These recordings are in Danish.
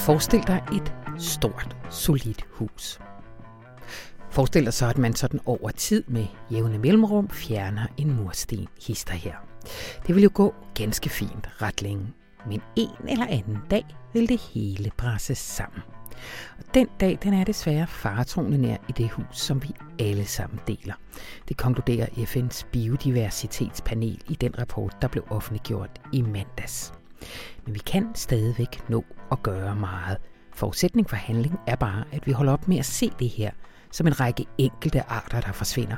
Forestil dig et stort, solidt hus. Forestil dig så, at man sådan over tid med jævne mellemrum fjerner en mursten hister her. Det vil jo gå ganske fint ret længe, men en eller anden dag vil det hele presse sammen. Og den dag, den er desværre faretroende nær i det hus, som vi alle sammen deler. Det konkluderer FN's biodiversitetspanel i den rapport, der blev offentliggjort i mandags. Men vi kan stadigvæk nå at gøre meget. Forudsætning for handling er bare, at vi holder op med at se det her som en række enkelte arter, der forsvinder,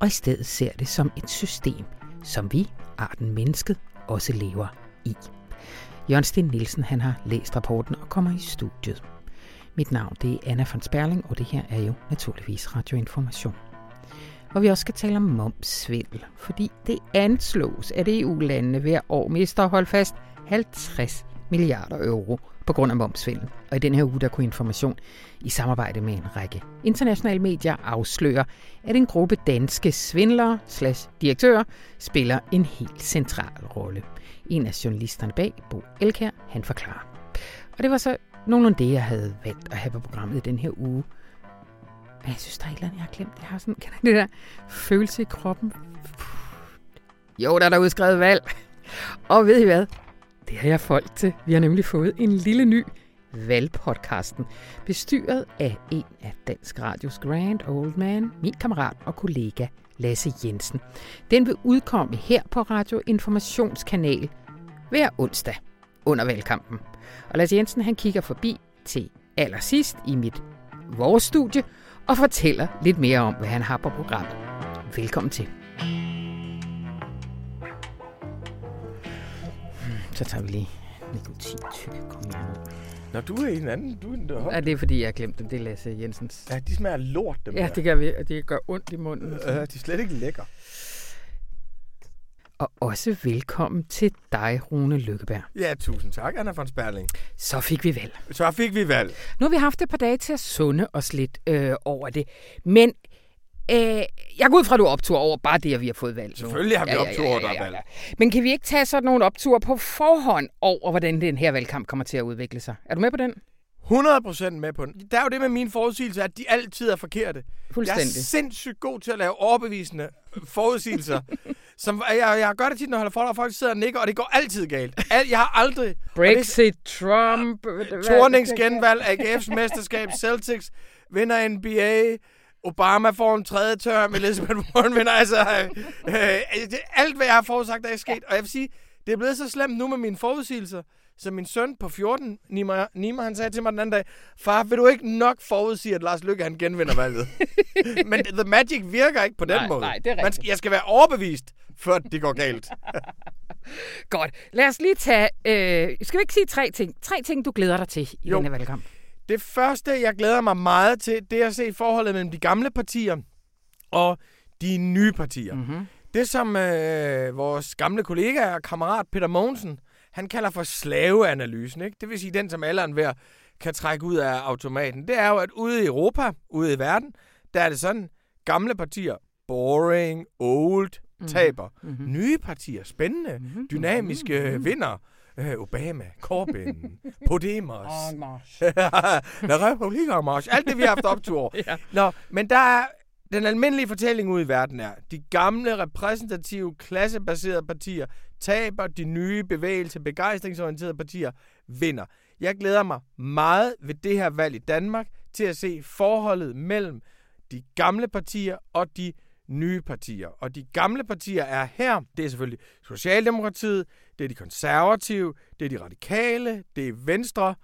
og i stedet ser det som et system, som vi, arten mennesket, også lever i. Jørgen Sten Nielsen han har læst rapporten og kommer i studiet. Mit navn det er Anna von Sperling, og det her er jo naturligvis radioinformation. Hvor vi også skal tale om momsvindel, fordi det anslås, at EU-landene hver år mister hold fast 50 milliarder euro på grund af momsvindel. Og i den her uge, der kunne information i samarbejde med en række internationale medier afsløre, at en gruppe danske svindlere slash direktører spiller en helt central rolle. En af journalisterne bag, Bo Elkær, han forklarer. Og det var så nogenlunde det, jeg havde valgt at have på programmet i den her uge. Men jeg synes, der er et eller andet, jeg har glemt. Jeg har sådan, kan det der følelse i kroppen? Jo, der er der udskrevet valg. Og ved I hvad? Det har jeg folk til. Vi har nemlig fået en lille ny valgpodcasten, bestyret af en af Dansk Radios Grand Old Man, min kammerat og kollega Lasse Jensen. Den vil udkomme her på Radio Informationskanal hver onsdag under valgkampen. Og Lasse Jensen han kigger forbi til allersidst i mit vores studie og fortæller lidt mere om, hvad han har på programmet. Velkommen til. Så tager vi lige nikotin. Kom igen. Nå, du er en anden. Du er en der Ja, det er fordi, jeg har glemt dem. Det er Lasse Jensens. Ja, de smager lort, dem Ja, der. det gør, vi, det gør ondt i munden. Øh, de er slet ikke lækre. Og også velkommen til dig, Rune Lykkeberg. Ja, tusind tak, Anna von Sperling. Så fik vi valg. Så fik vi valg. Nu har vi haft et par dage til at sunde os lidt øh, over det. Men øh, jeg går ud fra, at du er optur over bare det, at vi har fået valg. nu. Selvfølgelig har vi optur over, der er valg. Men kan vi ikke tage sådan nogle opture på forhånd over, hvordan den her valgkamp kommer til at udvikle sig? Er du med på den? 100% med på den. Der er jo det med mine forudsigelser, at de altid er forkerte. Jeg er Fuldstændig. sindssygt god til at lave overbevisende forudsigelser. som, jeg, jeg gør det tit, når jeg holder foredrag, og folk sidder og nikker, og det går altid galt. Al, jeg har aldrig... Brexit, Trump... Tornings genvalg, AGF's mesterskab, Celtics vinder NBA, Obama får en tredje term, Elizabeth Warren vinder. Altså, øh, øh, alt, hvad jeg har forudsagt, er sket. Og jeg vil sige, det er blevet så slemt nu med mine forudsigelser, så min søn på 14, Nima, Nima han sagde til mig den anden dag, far, vil du ikke nok forudsige, at Lars Lykke han genvinder valget? Men the magic virker ikke på den Nej, måde. nej, det er Man skal, jeg skal være overbevist, før det går galt. Godt. Lad os lige tage... Øh, skal vi ikke sige tre ting? Tre ting, du glæder dig til i Jo. denne valgkamp. Det første, jeg glæder mig meget til, det er at se forholdet mellem de gamle partier og de nye partier. Mm-hmm. Det, som øh, vores gamle kollega og kammerat Peter Mogensen, han kalder for slaveanalysen. Ikke? Det vil sige den, som alle hver kan trække ud af automaten. Det er jo, at ude i Europa, ude i verden, der er det sådan, gamle partier, boring, old, taber. Mm-hmm. Nye partier, spændende, Mhm. dynamiske Mhm. vinder. Øh, Obama, Corbyn, Podemos, Mars. La Republika March. Alt det, vi har haft op til år. Ja. Nå, men der er den almindelige fortælling ude i verden er, de gamle repræsentative, klassebaserede partier taber, de nye bevægelse, begejstringsorienterede partier vinder. Jeg glæder mig meget ved det her valg i Danmark til at se forholdet mellem de gamle partier og de nye partier. Og de gamle partier er her, det er selvfølgelig Socialdemokratiet, det er de konservative, det er de radikale, det er Venstre,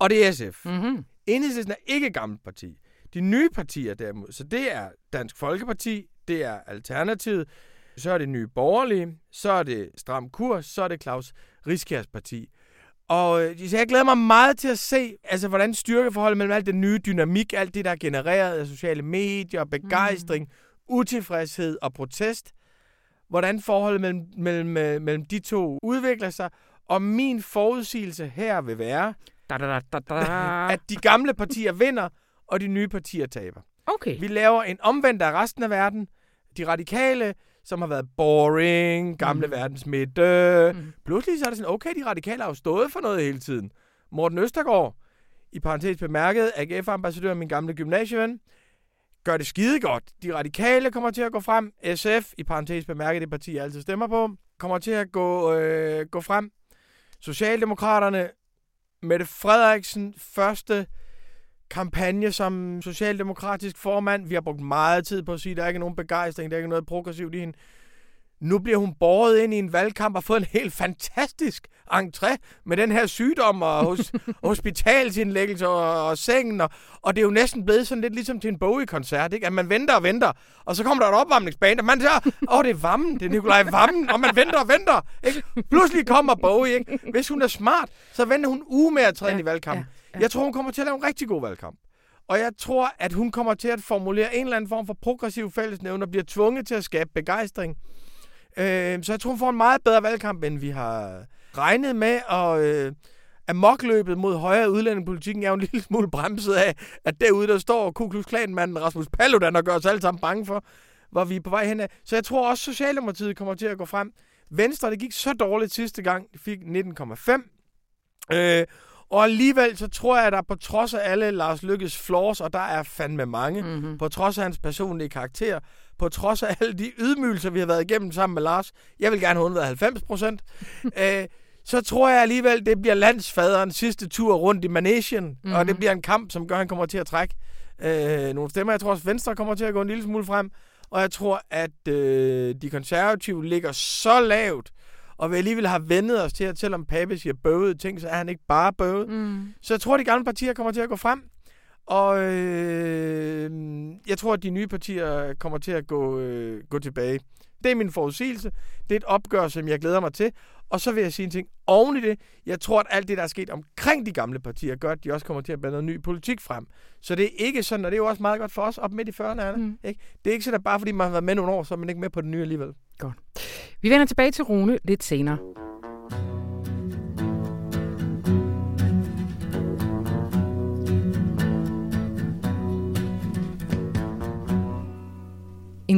og det er SF. Mm-hmm. Enhedslisten er ikke et gammelt parti. De nye partier derimod, så det er Dansk Folkeparti, det er Alternativet, så er det Nye Borgerlige, så er det Stram Kurs, så er det Claus Riskærs parti. Og øh, så jeg glæder mig meget til at se, altså, hvordan styrkeforholdet mellem alt den nye dynamik, alt det, der er genereret af sociale medier, begejstring, mm. utilfredshed og protest, hvordan forholdet mellem, mellem, øh, mellem de to udvikler sig. Og min forudsigelse her vil være, Da, da, da, da, da. at de gamle partier vinder, og de nye partier taber. Okay. Vi laver en omvendt af resten af verden. De radikale, som har været boring, gamle mm. verdens midte. Mm. Pludselig så er det sådan, okay, de radikale har jo stået for noget hele tiden. Morten Østergaard, i parentes bemærket, AGF-ambassadør, min gamle gymnasieven, gør det skide godt. De radikale kommer til at gå frem. SF, i parentes bemærket, det parti, jeg altid stemmer på, kommer til at gå, øh, gå frem. Socialdemokraterne, Mette Frederiksen, første kampagne som socialdemokratisk formand. Vi har brugt meget tid på at sige, at der er ikke nogen begejstring, der er ikke noget progressivt i hende. Nu bliver hun båret ind i en valgkamp og fået en helt fantastisk entré med den her sygdom og hos, hospitalsindlæggelse og, og sengen. Og, og det er jo næsten blevet sådan lidt ligesom til en Bowie-koncert, ikke? at man venter og venter, og så kommer der et opvarmningsband, og man siger, åh, det er Vammen, det er Nikolaj Vammen, og man venter og venter. Ikke? Pludselig kommer Bowie. Ikke? Hvis hun er smart, så venter hun uge med at træde ja, ind i valgkampen. Ja, ja. Jeg tror, hun kommer til at lave en rigtig god valgkamp. Og jeg tror, at hun kommer til at formulere en eller anden form for progressiv fællesnævn og bliver tvunget til at skabe begejstring Øh, så jeg tror, hun får en meget bedre valgkamp, end vi har regnet med. Og øh, amokløbet mod højere udlændingepolitikken er jo en lille smule bremset af, at derude der står Ku Klux Klan-manden Rasmus Paludan og gør os alle sammen bange for, hvor vi er på vej hen af. Så jeg tror også, Socialdemokratiet kommer til at gå frem. Venstre, det gik så dårligt sidste gang, de fik 19,5. Øh, og alligevel så tror jeg, at der på trods af alle Lars Lykkes flaws, og der er fandme mange, mm-hmm. på trods af hans personlige karakter, på trods af alle de ydmygelser, vi har været igennem sammen med Lars, jeg vil gerne have været 90 procent, øh, så tror jeg alligevel, det bliver landsfaderens sidste tur rundt i Manesien, mm-hmm. og det mhm. bliver en kamp, som gør, at han kommer til at trække øh, nogle stemmer. Jeg tror også, Venstre kommer til at gå en lille smule frem, og jeg tror, at øh, de konservative ligger så lavt, og vi alligevel har vendet os til, at selvom Pape siger bøvet ting, så er han ikke bare bøvet. Mm. Så jeg tror, at de gamle partier kommer til at gå frem. Og øh, jeg tror, at de nye partier kommer til at gå, øh, gå tilbage. Det er min forudsigelse. Det er et opgør, som jeg glæder mig til. Og så vil jeg sige en ting oven i det. Jeg tror, at alt det, der er sket omkring de gamle partier, gør, at de også kommer til at bære noget ny politik frem. Så det er ikke sådan, og det er jo også meget godt for os op midt i 40'erne. Mm. Ikke? Det er ikke sådan, at bare fordi man har været med nogle år, så er man ikke med på det nye alligevel. Godt. Vi vender tilbage til Rune lidt senere.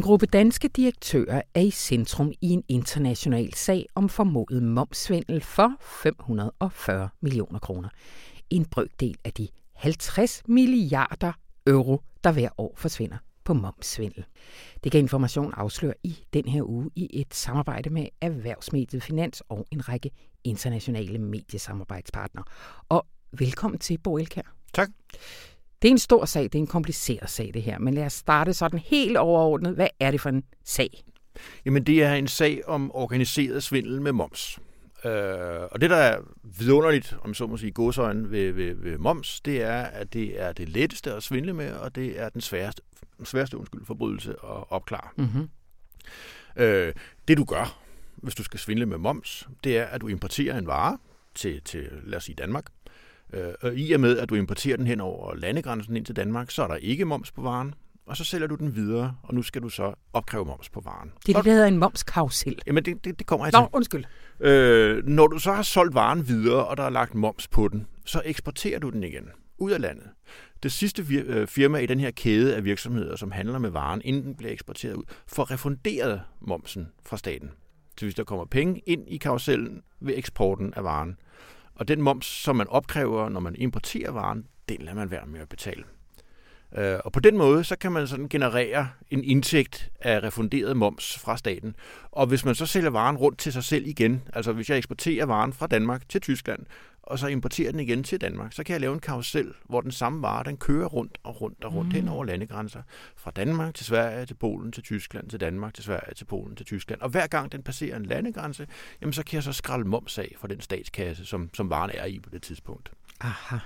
En gruppe danske direktører er i centrum i en international sag om formodet momsvindel for 540 millioner kroner. En brøkdel af de 50 milliarder euro, der hver år forsvinder på momsvindel. Det kan Information afsløre i den her uge i et samarbejde med Erhvervsmediet Finans og en række internationale mediesamarbejdspartnere. Og velkommen til, Bo Elkær. Tak. Det er en stor sag, det er en kompliceret sag det her, men lad os starte sådan helt overordnet. Hvad er det for en sag? Jamen det er en sag om organiseret svindel med moms. Øh, og det, der er vidunderligt, om så må sige, godsøjne ved, ved, ved moms, det er, at det er det letteste at svindle med, og det er den sværeste, sværeste undskyld, forbrydelse at opklare. Mm-hmm. Øh, det du gør, hvis du skal svindle med moms, det er, at du importerer en vare til, til lad os sige, Danmark, Øh, og i og med, at du importerer den hen over landegrænsen ind til Danmark, så er der ikke moms på varen, og så sælger du den videre, og nu skal du så opkræve moms på varen. Det er det, der hedder en momskarusel. Jamen, det, det, det kommer jeg til. Nå, undskyld. Øh, når du så har solgt varen videre, og der er lagt moms på den, så eksporterer du den igen ud af landet. Det sidste øh, firma i den her kæde af virksomheder, som handler med varen, inden den bliver eksporteret ud, får refunderet momsen fra staten. Så hvis der kommer penge ind i karusellen ved eksporten af varen, og den moms, som man opkræver, når man importerer varen, den lader man være med at betale. Øh, og på den måde, så kan man sådan generere en indtægt af refunderet moms fra staten. Og hvis man så sælger varen rundt til sig selv igen, altså hvis jeg eksporterer varen fra Danmark til Tyskland, og så importerer den igen til Danmark, så kan jeg lave en karusel, hvor den samme vare, den kører rundt og rundt og rundt mm. hen over landegrænser. Fra Danmark til Sverige, til Polen, til Tyskland, til Danmark, til Sverige, til Polen, til Tyskland. Og hver gang den passerer en landegrænse, jamen så kan jeg så skralde moms af fra den statskasse, som, som varen er i på det tidspunkt. Aha.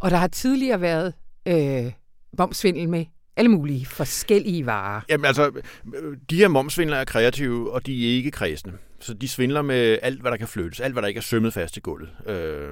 Og der har tidligere været øh, momsvindel med alle mulige forskellige varer. Jamen altså, de her momsvindlere er kreative, og de er ikke kredsende. Så de svindler med alt, hvad der kan flyttes, alt, hvad der ikke er sømmet fast i gulvet. Øh,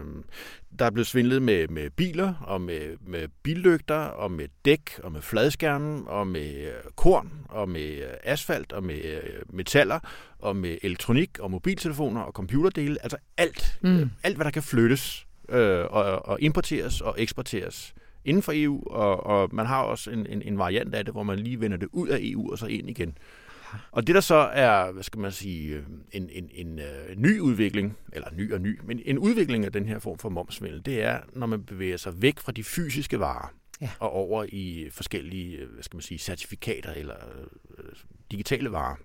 der er blevet svindlet med, med biler, og med, med billygter, og med dæk, og med fladskærme, og med øh, korn, og med øh, asfalt, og med øh, metaller, og med elektronik, og mobiltelefoner, og computerdele. Altså alt, mm. alt hvad der kan flyttes, øh, og, og importeres og eksporteres inden for EU, og, og man har også en, en, en variant af det, hvor man lige vender det ud af EU og så ind igen. Og det der så er, hvad skal man sige, øh, en, en, en uh, ny udvikling, eller ny og ny, men en udvikling af den her form for momsvindel, det er, når man bevæger sig væk fra de fysiske varer ja. og over i forskellige, hvad skal man sige, certifikater eller uh, digitale varer.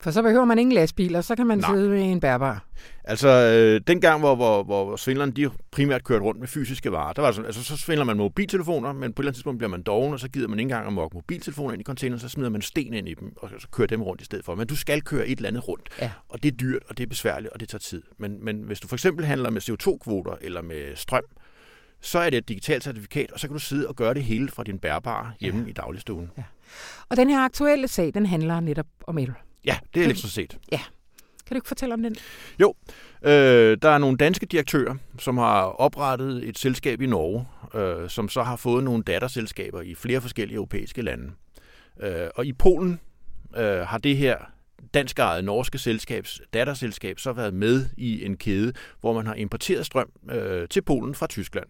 For så behøver man ingen lastbiler, så kan man Nej. sidde med en bærbar. Altså, øh, dengang, hvor, hvor, hvor svindlerne de primært kørte rundt med fysiske varer, der var sådan, altså, så svindler man mobiltelefoner, men på et eller andet tidspunkt bliver man doven, og så gider man ikke engang at mokke mobiltelefoner ind i containeren, så smider man sten ind i dem, og så kører dem rundt i stedet for. Men du skal køre et eller andet rundt, ja. og det er dyrt, og det er besværligt, og det tager tid. Men, men hvis du for eksempel handler med CO2-kvoter eller med strøm, så er det et digitalt certifikat, og så kan du sidde og gøre det hele fra din bærbare hjemme ja. i dagligstuen. Ja. Og den her aktuelle sag, den handler netop om el. Ja, det er elektricitet. Ja. Kan du ikke fortælle om den? Jo, øh, der er nogle danske direktører, som har oprettet et selskab i Norge, øh, som så har fået nogle datterselskaber i flere forskellige europæiske lande. Øh, og i Polen øh, har det her dansk ejet norske selskabs datterselskab så været med i en kæde, hvor man har importeret strøm øh, til Polen fra Tyskland.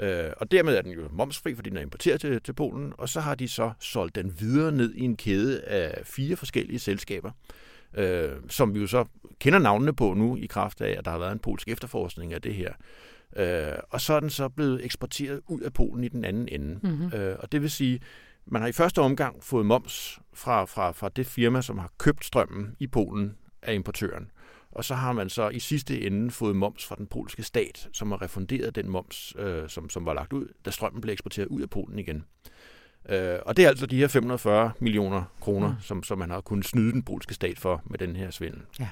Øh, og dermed er den jo momsfri, fordi den er importeret til, til Polen, og så har de så solgt den videre ned i en kæde af fire forskellige selskaber, øh, som vi jo så kender navnene på nu i kraft af, at der har været en polsk efterforskning af det her. Øh, og så er den så blevet eksporteret ud af Polen i den anden ende. Mm-hmm. Øh, og det vil sige, man har i første omgang fået moms fra, fra, fra det firma, som har købt strømmen i Polen af importøren. Og så har man så i sidste ende fået moms fra den polske stat, som har refunderet den moms, øh, som, som var lagt ud, da strømmen blev eksporteret ud af Polen igen. Øh, og det er altså de her 540 millioner kroner, mm. som, som man har kunnet snyde den polske stat for med den her svindel. Ja.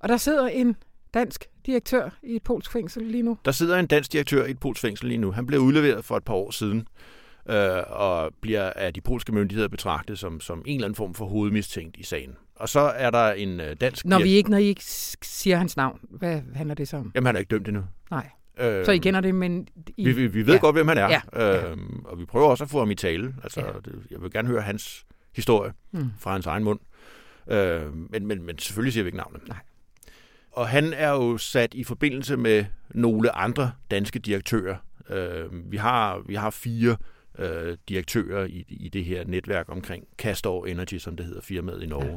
Og der sidder en dansk direktør i et polsk fængsel lige nu? Der sidder en dansk direktør i et polsk fængsel lige nu. Han blev udleveret for et par år siden, øh, og bliver af de polske myndigheder betragtet som, som en eller anden form for hovedmistænkt i sagen. Og så er der en øh, dansk... Når, vi ikke, når I ikke siger hans navn, hvad handler det så om? Jamen, han er ikke dømt endnu. Nej. Øh, så I kender det, men... I... Vi, vi, vi ved ja. godt, hvem han er. Ja. Øhm, og vi prøver også at få ham i tale. Altså, ja. det, jeg vil gerne høre hans historie mm. fra hans egen mund. Øh, men, men, men selvfølgelig siger vi ikke navnet. Nej. Og han er jo sat i forbindelse med nogle andre danske direktører. Øh, vi, har, vi har fire øh, direktører i, i det her netværk omkring Castor Energy, som det hedder firmaet i Norge. Ja.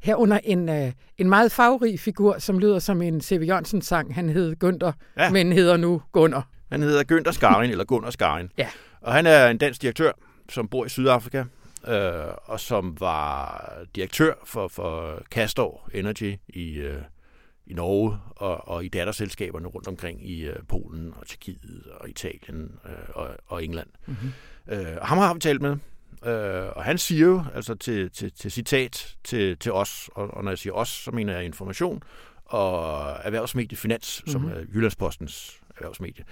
Herunder en, øh, en meget farverig figur, som lyder som en C.V. Jørgensen-sang. Han hed Günther, ja. men hedder nu Gunnar. Han hedder Günther Skarin, eller Gunnar Skarin. Ja. Og han er en dansk direktør, som bor i Sydafrika, øh, og som var direktør for, for Castor Energy i, øh, i Norge og, og i datterselskaberne rundt omkring i øh, Polen og Tjekkiet og Italien øh, og, og England. Mm-hmm. Øh, og ham har vi talt med, øh, og han siger jo altså til, til, til citat til, til os, og, og når jeg siger os, så mener jeg information, og erhvervsmedie Finans, mm-hmm. som mhm. er Jyllandspostens erhvervsmedie.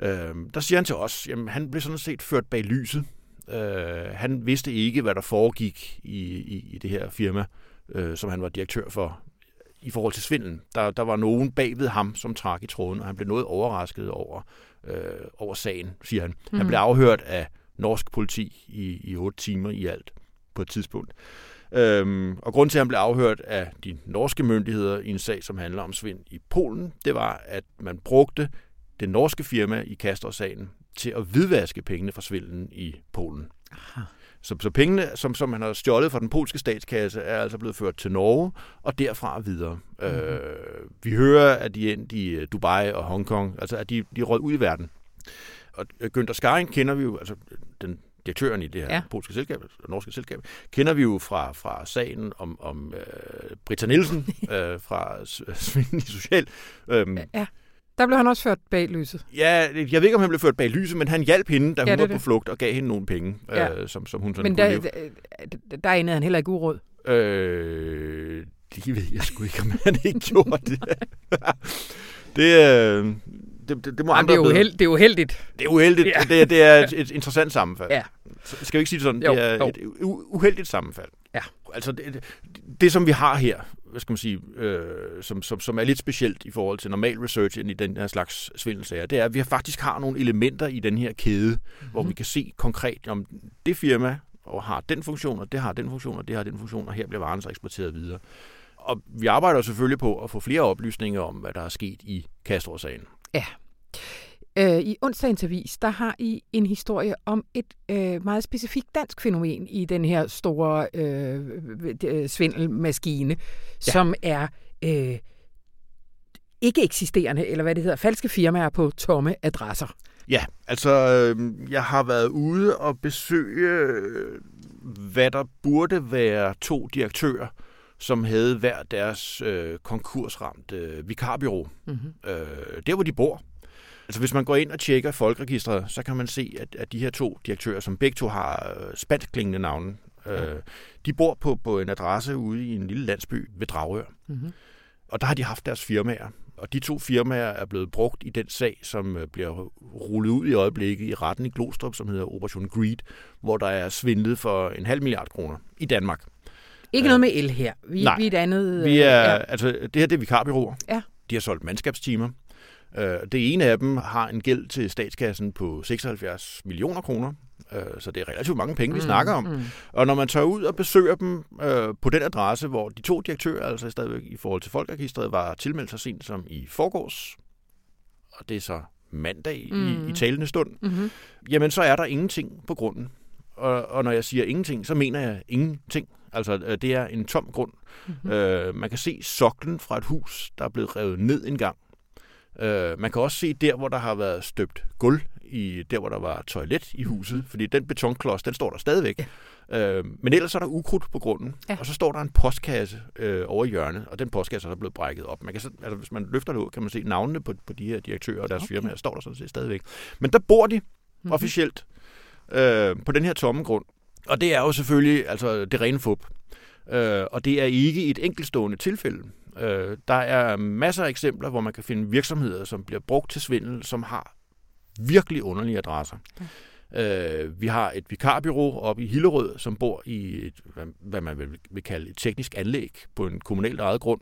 Øh, der siger han til os, jamen han blev sådan set ført bag lyset. Øh, han vidste ikke, hvad der foregik i, i, i det her firma, øh, som han var direktør for i forhold til svindlen. Der, der var nogen bagved ham, som trak i tråden, og han blev noget overrasket over, øh, over sagen, siger han. Mm. Han mhm. blev afhørt af norsk politi i, i otte timer i alt på et tidspunkt. Øhm, og grund til, at han blev afhørt af de norske myndigheder i en sag, som handler om svind i Polen, det var, at man brugte det norske firma i Castor-sagen til at hvidvaske pengene fra svindlen i Polen. Aha. Så, så pengene, som, som man har stjålet fra den polske statskasse, er altså blevet ført til Norge og derfra videre. Mm-hmm. Øh, vi hører, at de er endt i øh, Dubai og Hongkong, altså at de, de er ud i verden. Og øh, Günther Skaring kender vi jo, altså den direktøren i det her ja. polske selskab, norske selskab, kender vi jo fra, fra sagen om, om uh, Britta Nielsen uh, fra Svinde i Social. Um, ja. Der blev han også ført bag lyset. Ja, jeg ved ikke, om han blev ført bag lyset, men han hjalp hende, da ja, hun var det. på flugt, og gav hende nogle penge, ja. øh, som, som hun sådan Men der, der, der endede han heller ikke uråd. Øh, det ved jeg sgu ikke, om han ikke gjorde det. det, øh, det, det, det må Jamen, andre det, er uheld, det er uheldigt. Det er uheldigt. Ja. Det, det er et, et interessant sammenfald. Ja. Skal vi ikke sige det sådan? Jo, det er jo. et uheldigt sammenfald. Ja. Altså, det, det, det, som vi har her, hvad skal man sige, øh, som, som, som er lidt specielt i forhold til normal research i den her slags svindelsager, det er, at vi faktisk har nogle elementer i den her kæde, mm-hmm. hvor vi kan se konkret, om det firma og har den funktion, og det har den funktion, og det har den funktion, og her bliver varen så eksporteret videre. Og vi arbejder selvfølgelig på at få flere oplysninger om, hvad der er sket i Castro-sagen. Ja. Øh, I onsdagens avis, der har I en historie om et øh, meget specifikt dansk fænomen i den her store øh, øh, svindelmaskine, ja. som er øh, ikke eksisterende, eller hvad det hedder, falske firmaer på tomme adresser. Ja, altså øh, jeg har været ude og besøge, øh, hvad der burde være to direktører, som havde hver deres øh, konkursramt øh, vikarbyrå. Mm-hmm. Øh, der, hvor de bor. Altså hvis man går ind og tjekker folkeregistret, så kan man se, at, at de her to direktører, som begge to har øh, spanskklingende navne, øh, ja. de bor på, på en adresse ude i en lille landsby ved Dragør. Mm-hmm. Og der har de haft deres firmaer. Og de to firmaer er blevet brugt i den sag, som øh, bliver rullet ud i øjeblikket i retten i Glostrup, som hedder Operation Greed, hvor der er svindlet for en halv milliard kroner i Danmark. Ikke noget med el her. Vi, Nej, vi er et andet... Vi er, ja. altså, det her det er vikarbyråer. Ja. De har solgt mandskabstimer. Øh, det ene af dem har en gæld til statskassen på 76 millioner kroner, øh, så det er relativt mange penge, vi mm, snakker om. Mm. Og når man tager ud og besøger dem øh, på den adresse, hvor de to direktører, altså stadigvæk i forhold til folkeregistret, var tilmeldt sig sent som i forgårs, og det er så mandag mm. i, i talende stund, mm-hmm. jamen så er der ingenting på grunden. Og, og når jeg siger ingenting, så mener jeg ingenting. Altså, det er en tom grund. Mm-hmm. Øh, man kan se soklen fra et hus, der er blevet revet ned en gang. Øh, man kan også se der, hvor der har været støbt gulv, i der, hvor der var toilet i huset, mm. fordi den betonklods, den står der stadigvæk. Ja. Øh, men ellers er der ukrudt på grunden, ja. og så står der en postkasse øh, over i hjørnet, og den postkasse er der blevet brækket op. Man kan så, altså, hvis man løfter det ud, kan man se navnene på, på de her direktører og deres okay. firmaer, står der sådan set stadigvæk. Men der bor de mm-hmm. officielt øh, på den her tomme grund, og det er jo selvfølgelig altså, det rene fup. Øh, og det er ikke et enkeltstående tilfælde. Øh, der er masser af eksempler, hvor man kan finde virksomheder, som bliver brugt til svindel, som har virkelig underlige adresser. Ja. Øh, vi har et vikarbyrå oppe i Hillerød, som bor i et, hvad man vil, kalde et teknisk anlæg på en kommunalt ejet grund,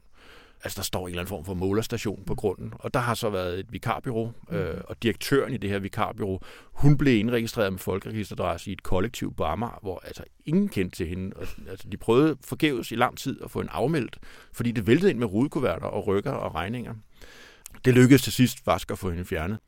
Altså, der står en eller anden form for målerstation på grunden, og der har så været et vikarbyrå, mm. øh, og direktøren i det her vikarbyrå, hun blev indregistreret med folkeregisteradresse i et kollektiv på Amager, hvor altså ingen kendte til hende. Og, altså, de prøvede forgæves i lang tid at få en afmeldt, fordi det væltede ind med rudekuverter og rykker og regninger. Det lykkedes til sidst faktisk at få hende fjernet.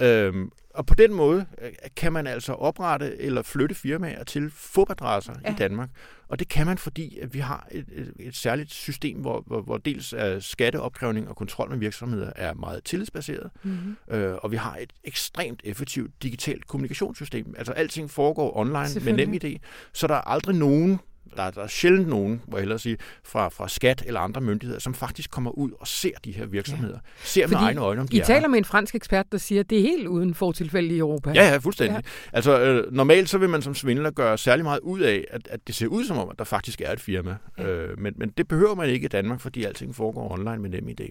Øhm, og på den måde øh, kan man altså oprette eller flytte firmaer til fupadresser ja. i Danmark. Og det kan man, fordi vi har et, et, et særligt system, hvor, hvor, hvor dels er skatteopkrævning og kontrol med virksomheder er meget tillidsbaseret, mm-hmm. øh, og vi har et ekstremt effektivt digitalt kommunikationssystem. Altså alting foregår online med nem idé, så der er aldrig nogen der, der er sjældent nogen, må jeg hellere sige, fra, fra skat eller andre myndigheder, som faktisk kommer ud og ser de her virksomheder. Ja. Ser Fordi med egne øjne, om de I taler med en fransk ekspert, der siger, at det er helt uden fortilfælde i Europa. Ja, ja, fuldstændig. Ja. Altså, øh, normalt så vil man som svindler gøre særlig meget ud af, at, at det ser ud som om, at der faktisk er et firma. Ja. Øh, men, men det behøver man ikke i Danmark, fordi alting foregår online med nem idé.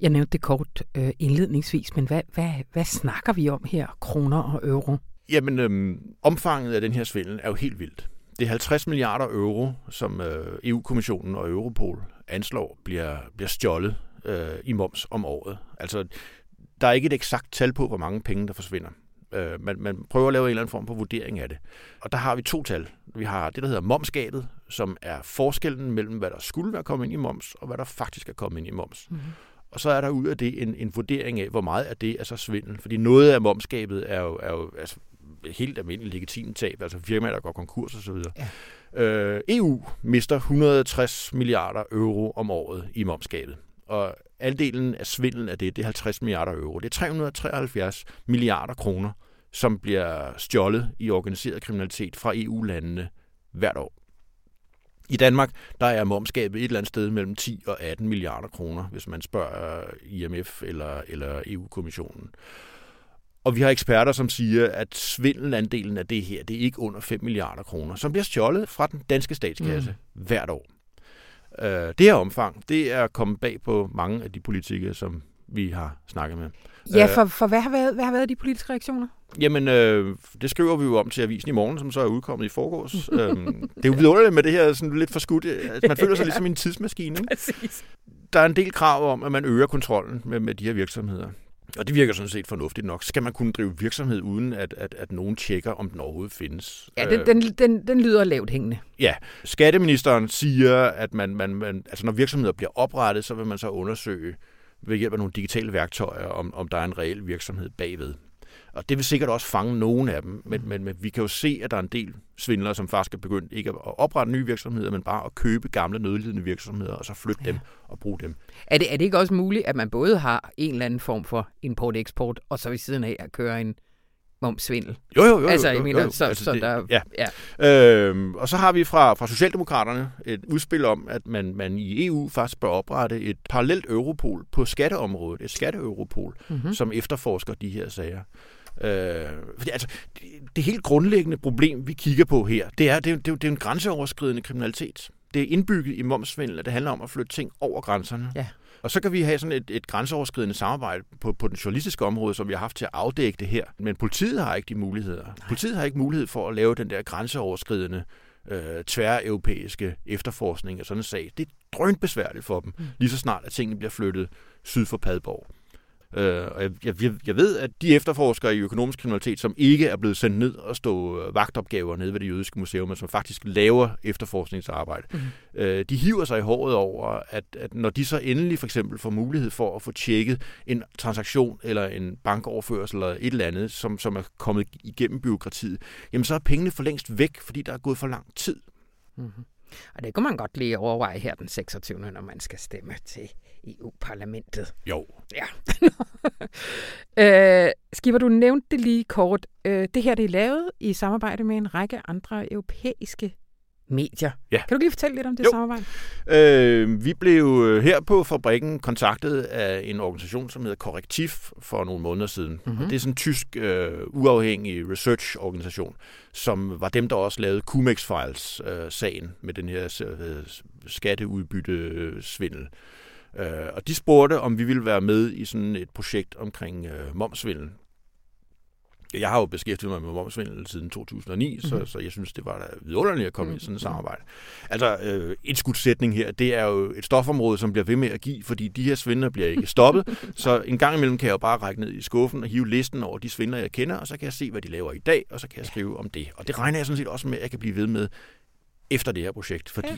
Jeg nævnte det kort øh, indledningsvis, men hvad, hvad, hvad snakker vi om her, kroner og euro? Jamen, øhm, omfanget af den her svindel er jo helt vildt. Det er 50 milliarder euro, som øh, EU-kommissionen og Europol anslår bliver, bliver stjålet øh, i moms om året. Altså, der er ikke et eksakt tal på, hvor mange penge, der forsvinder. Øh, man, man prøver at lave en eller anden form for vurdering af det. Og der har vi to tal. Vi har det, der hedder momsgabet, som er forskellen mellem, hvad der skulle være kommet ind i moms, og hvad der faktisk er kommet ind i moms. Mm-hmm. Og så er der ud af det en, en vurdering af, hvor meget af det er så svindel. Fordi noget af momsgabet er jo, er jo altså, helt almindeligt legitimt tab, altså firmaer, der går konkurs osv. Ja. Øh, EU mister 160 milliarder euro om året i momskabet. Og andelen af svindelen af det, det er 50 milliarder euro. Det er 373 milliarder kroner, som bliver stjålet i organiseret kriminalitet fra EU-landene hvert år. I Danmark der er momskabet et eller andet sted mellem 10 og 18 milliarder kroner, hvis man spørger IMF eller, eller EU-kommissionen. Og vi har eksperter, som siger, at svindelandelen af det her, det er ikke under 5 milliarder kroner, som bliver stjålet fra den danske statskasse mm. hvert år. Uh, det her omfang, det er kommet bag på mange af de politikere, som vi har snakket med. Ja, øh, for, for hvad, har været, hvad har været de politiske reaktioner? Jamen, øh, det skriver vi jo om til Avisen i morgen, som så er udkommet i forgårs. øhm, det er jo vidunderligt med det her sådan lidt for skudt. Altså, man føler sig ja. ligesom en tidsmaskine. Ikke? Præcis. Der er en del krav om, at man øger kontrollen med, med de her virksomheder. Og det virker sådan set fornuftigt nok. Skal man kunne drive virksomhed uden, at, at, at nogen tjekker, om den overhovedet findes? Ja, den, den, den, den lyder lavt hængende. Ja, skatteministeren siger, at man, man, man, altså når virksomheder bliver oprettet, så vil man så undersøge, ved hjælp af nogle digitale værktøjer, om, om der er en reel virksomhed bagved. Og det vil sikkert også fange nogen af dem, men, men, men vi kan jo se, at der er en del svindlere, som faktisk er begyndt ikke at oprette nye virksomheder, men bare at købe gamle nødlidende virksomheder, og så flytte ja. dem og bruge dem. Er det, er det ikke også muligt, at man både har en eller anden form for import-eksport, og så ved siden af at køre en momsvindel? Jo, jo, jo. Altså, jo, jeg mener, jo, jo. så, altså, så det, der... Ja. ja. Øhm, og så har vi fra, fra Socialdemokraterne et udspil om, at man, man i EU faktisk bør oprette et parallelt Europol på skatteområdet, et skatteeuropol, mm-hmm. som efterforsker de her sager. Øh, fordi, altså, det, det helt grundlæggende problem, vi kigger på her, det er, det, er, det, er, det er en grænseoverskridende kriminalitet. Det er indbygget i momsvindel, at det handler om at flytte ting over grænserne. Ja. Og så kan vi have sådan et, et grænseoverskridende samarbejde på, på den journalistiske område, som vi har haft til at afdække det her. Men politiet har ikke de muligheder. Nej. Politiet har ikke mulighed for at lave den der grænseoverskridende øh, tværeuropæiske efterforskning af sådan en sag. Det er drønt besværligt for dem, mm. lige så snart at tingene bliver flyttet syd for Padborg. Øh, og jeg, jeg, jeg ved, at de efterforskere i økonomisk kriminalitet, som ikke er blevet sendt ned og stå øh, vagtopgaver nede ved det jødiske museum, men som faktisk laver efterforskningsarbejde, mm. øh, de hiver sig i håret over, at, at når de så endelig for eksempel får mulighed for at få tjekket en transaktion eller en bankoverførsel eller et eller andet, som, som er kommet igennem byråkratiet, jamen så er pengene for længst væk, fordi der er gået for lang tid. Mm-hmm. Og det kunne man godt lige overveje her den 26. når man skal stemme til EU-parlamentet. Jo. Ja. øh, Skipper, du nævnte det lige kort. Øh, det her det er lavet i samarbejde med en række andre europæiske medier. Ja. Kan du lige fortælle lidt om det jo. samarbejde? Øh, vi blev øh, her på fabrikken kontaktet af en organisation, som hedder Korrektiv for nogle måneder siden. Mm-hmm. Det er sådan en tysk øh, uafhængig research-organisation, som var dem, der også lavede Cumex-files-sagen øh, med den her øh, skatteudbytte-svindel. Øh, og de spurgte, om vi ville være med i sådan et projekt omkring øh, momsvindel. Jeg har jo beskæftiget mig med momsvindel siden 2009, mm-hmm. så, mhm. så jeg synes, det var da vidunderligt at komme mm-hmm. i sådan et samarbejde. Altså, øh, et skudsætning her, det er jo et stofområde, som bliver ved med at give, fordi de her svindler bliver ikke stoppet. så en gang imellem kan jeg jo bare række ned i skuffen og hive listen over de svindler, jeg kender, og så kan jeg se, hvad de laver i dag, og så kan jeg skrive om det. Og det regner jeg sådan set også med, at jeg kan blive ved med efter det her projekt, fordi ja.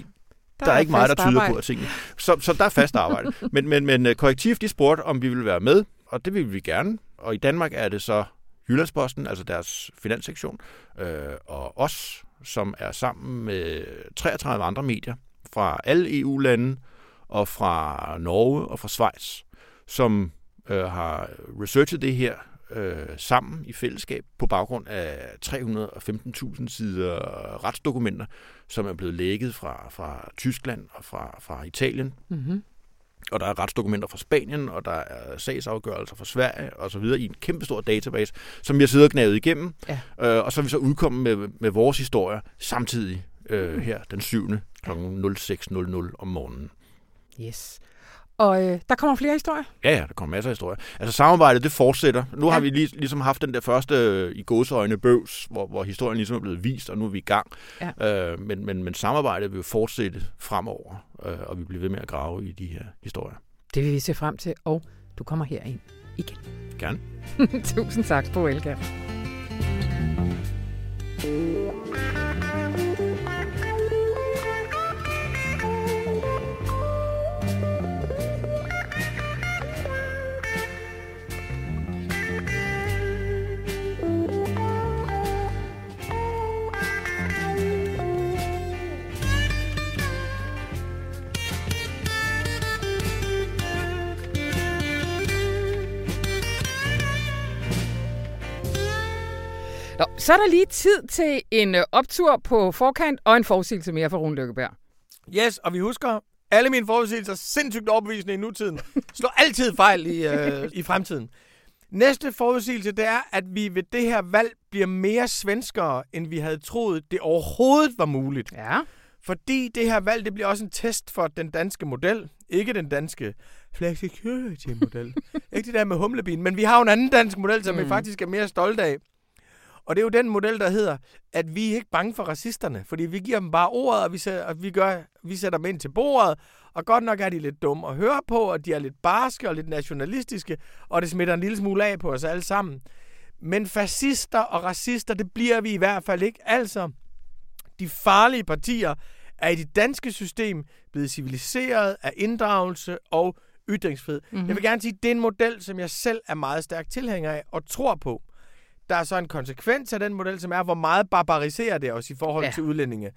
Der, der er, er ikke meget, der tyder arbejde. på, at tingene... Så, så der er fast arbejde. men, men, men øh, korrektiv, de spurgte, om vi ville være med, og det vil vi gerne. Og i Danmark er det så Jyllandsposten, altså deres finanssektion, øh, og os, som er sammen med 33 andre medier fra alle EU-lande, og fra Norge og fra Schweiz, som øh, har researchet det her øh, sammen i fællesskab på baggrund af 315.000 sider retsdokumenter, som er blevet lækket fra, fra Tyskland og fra, fra Italien. Mm-hmm. Og der er retsdokumenter fra Spanien, og der er sagsafgørelser fra Sverige og så videre i en kæmpe stor database, som jeg sidder gnavet igennem. Ja. Øh, og så er vi så udkommet med, med vores historier samtidig øh, her den 7. kl. 06.00 om morgenen. Yes. Og øh, der kommer flere historier? Ja, ja, der kommer masser af historier. Altså samarbejdet, det fortsætter. Nu ja. har vi lige, ligesom haft den der første øh, i godsøjne bøvs, hvor, hvor historien ligesom er blevet vist, og nu er vi i gang. Ja. Øh, men, men, men samarbejdet vil fortsætte fremover, øh, og vi bliver ved med at grave i de her historier. Det vil vi se frem til, og du kommer herind igen. Gerne. Tusind tak, på Elgert. Så er der lige tid til en øh, optur på forkant og en forudsigelse mere for Rune Lykkeberg. Yes, og vi husker, alle mine forudsigelser er sindssygt overbevisende i nutiden. Slår altid fejl i, øh, i fremtiden. Næste forudsigelse, det er, at vi ved det her valg bliver mere svenskere, end vi havde troet, det overhovedet var muligt. Ja. Fordi det her valg, det bliver også en test for den danske model. Ikke den danske flexicurity-model. ikke det der med humlebien, men vi har jo en anden dansk model, som mm. vi faktisk er mere stolte af. Og det er jo den model, der hedder, at vi er ikke bange for racisterne, fordi vi giver dem bare ordet, og vi, sætter, og vi, gør, vi sætter dem ind til bordet, og godt nok er de lidt dumme at høre på, og de er lidt barske og lidt nationalistiske, og det smitter en lille smule af på os alle sammen. Men fascister og racister, det bliver vi i hvert fald ikke. Altså, de farlige partier er i det danske system blevet civiliseret af inddragelse og ytringsfrihed. Mm-hmm. Jeg vil gerne sige, at det er en model, som jeg selv er meget stærk tilhænger af og tror på. Der er så en konsekvens af den model, som er, hvor meget barbariserer det os i forhold ja. til udlændinge.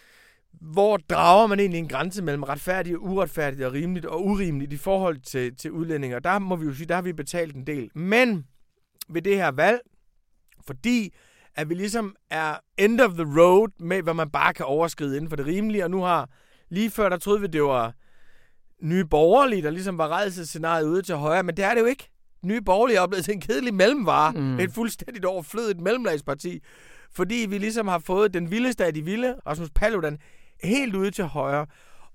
Hvor drager man egentlig en grænse mellem retfærdigt og uretfærdigt og rimeligt og urimeligt i forhold til, til udlændinge? Og der må vi jo sige, der har vi betalt en del. Men ved det her valg, fordi at vi ligesom er end of the road med, hvad man bare kan overskride inden for det rimelige, og nu har lige før, der troede vi, det var nye borgerlige, der ligesom var redselsscenariet ude til højre, men det er det jo ikke. Nye borgerlige er blevet til en kedelig mellemvare, mm. et fuldstændigt overflødigt mellemlagsparti, fordi vi ligesom har fået den vildeste af de vilde, Rasmus Paludan, helt ude til højre.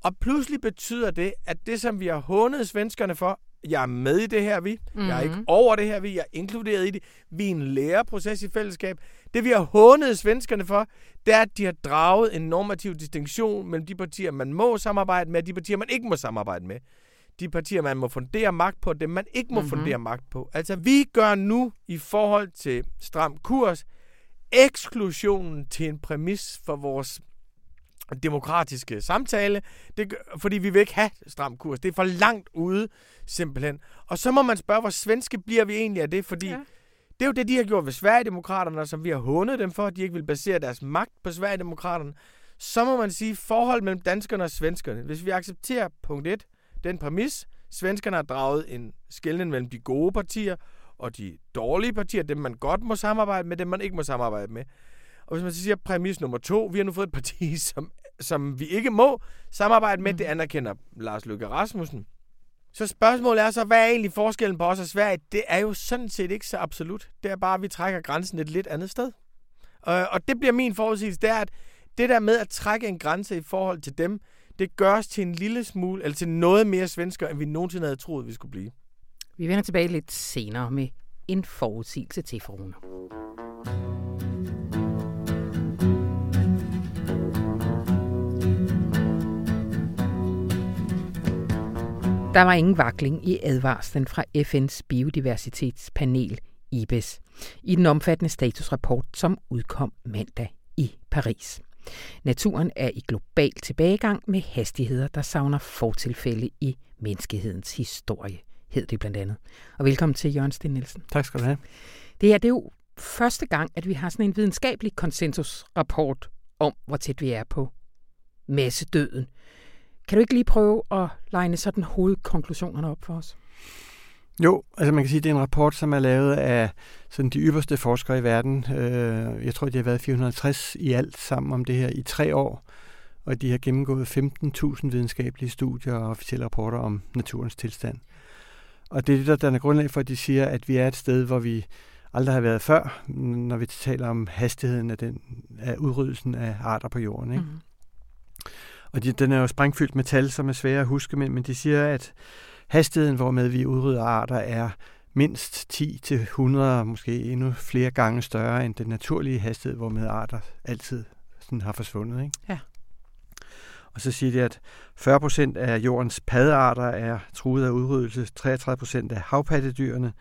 Og pludselig betyder det, at det, som vi har hånet svenskerne for, jeg er med i det her, vi. Mm-hmm. Jeg er ikke mhm. over det her, vi. Jeg er inkluderet i det. Vi er en læreproces i fællesskab. Det, vi har hånet svenskerne for, det er, at de har draget en normativ distinktion mellem de partier, man må samarbejde med, og de partier, man ikke må samarbejde med. De partier, man må fundere magt på, dem man ikke må mm-hmm. fundere magt på. Altså, vi gør nu i forhold til stram kurs eksklusionen til en præmis for vores demokratiske samtale, det, fordi vi vil ikke have stram kurs. Det er for langt ude, simpelthen. Og så må man spørge, hvor svenske bliver vi egentlig af det, fordi ja. det er jo det, de har gjort ved Sverigedemokraterne, som vi har hånet dem for, at de ikke vil basere deres magt på Sverigedemokraterne. Så må man sige forhold mellem danskerne og svenskerne. Hvis vi accepterer punkt 1, den præmis, svenskerne har draget en skældning mellem de gode partier og de dårlige partier, dem man godt må samarbejde med, dem man ikke må samarbejde med. Og hvis man så siger præmis nummer to, vi har nu fået et parti, som, som vi ikke må samarbejde med, mm. det anerkender Lars Løkke Rasmussen. Så spørgsmålet er så, hvad er egentlig forskellen på os og Sverige? Det er jo sådan set ikke så absolut. Det er bare, at vi trækker grænsen et lidt andet sted. Og, og det bliver min forudsigelse, det er, at det der med at trække en grænse i forhold til dem, det gørs til en lille smule, eller til noget mere svensker, end vi nogensinde havde troet, vi skulle blive. Vi vender tilbage lidt senere med en forudsigelse til forhånden. Der var ingen vakling i advarslen fra FN's biodiversitetspanel IBES i den omfattende statusrapport, som udkom mandag i Paris. Naturen er i global tilbagegang med hastigheder, der savner fortilfælde i menneskehedens historie, hed det blandt andet. Og velkommen til Jørgen Sten Nielsen. Tak skal du have. Det her det er jo første gang, at vi har sådan en videnskabelig konsensusrapport om, hvor tæt vi er på massedøden. Kan du ikke lige prøve at legne sådan hovedkonklusionerne op for os? Jo, altså man kan sige, at det er en rapport, som er lavet af sådan de ypperste forskere i verden. Øh, jeg tror, de har været 450 i alt sammen om det her i tre år, og de har gennemgået 15.000 videnskabelige studier og officielle rapporter om naturens tilstand. Og det er det, der er grundlag for, at de siger, at vi er et sted, hvor vi aldrig har været før, når vi taler om hastigheden af, den, af udryddelsen af arter på jorden. Ikke? Mm-hmm. Og de, den er jo sprængfyldt med tal, som er svære at huske, men, men de siger, at hastigheden, hvormed vi udrydder arter, er mindst 10-100, måske endnu flere gange større end den naturlige hastighed, hvormed arter altid sådan har forsvundet. Ikke? Ja. Og så siger de, at 40 procent af jordens paddearter er truet af udryddelse, 33 procent af havpattedyrene,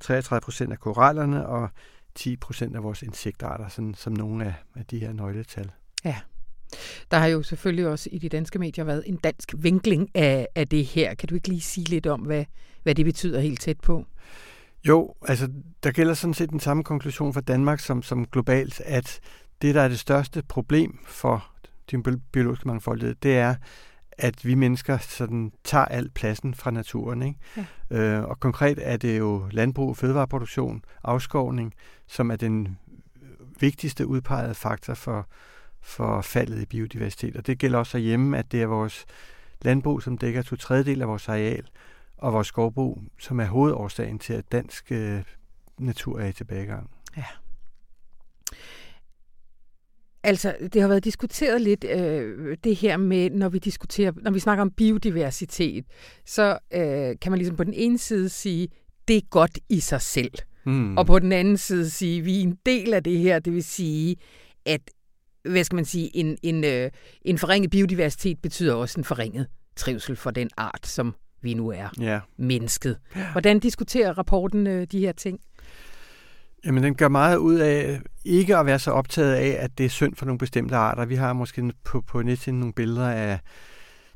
33 procent af korallerne og 10 procent af vores insektarter, sådan, som nogle af, af de her nøgletal. Ja. Der har jo selvfølgelig også i de danske medier været en dansk vinkling af, af det her. Kan du ikke lige sige lidt om, hvad, hvad det betyder helt tæt på? Jo, altså der gælder sådan set den samme konklusion for Danmark som, som globalt, at det, der er det største problem for den biologiske mangfoldighed, det er, at vi mennesker sådan tager al pladsen fra naturen. Ikke? Ja. Øh, og konkret er det jo landbrug, fødevareproduktion, afskovning, som er den vigtigste udpegede faktor for, for faldet i biodiversitet. Og det gælder også hjemme, at det er vores landbrug, som dækker to tredjedel af vores areal, og vores skovbrug, som er hovedårsagen til, at dansk øh, natur er i tilbagegang. Ja. Altså, det har været diskuteret lidt, øh, det her med, når vi diskuterer, når vi snakker om biodiversitet, så øh, kan man ligesom på den ene side sige, det er godt i sig selv. Mm. Og på den anden side sige, vi er en del af det her, det vil sige, at hvad skal man sige, en, en, øh, en forringet biodiversitet betyder også en forringet trivsel for den art, som vi nu er, ja. mennesket. Hvordan diskuterer rapporten øh, de her ting? Jamen, den gør meget ud af ikke at være så optaget af, at det er synd for nogle bestemte arter. Vi har måske på, på nettet nogle billeder af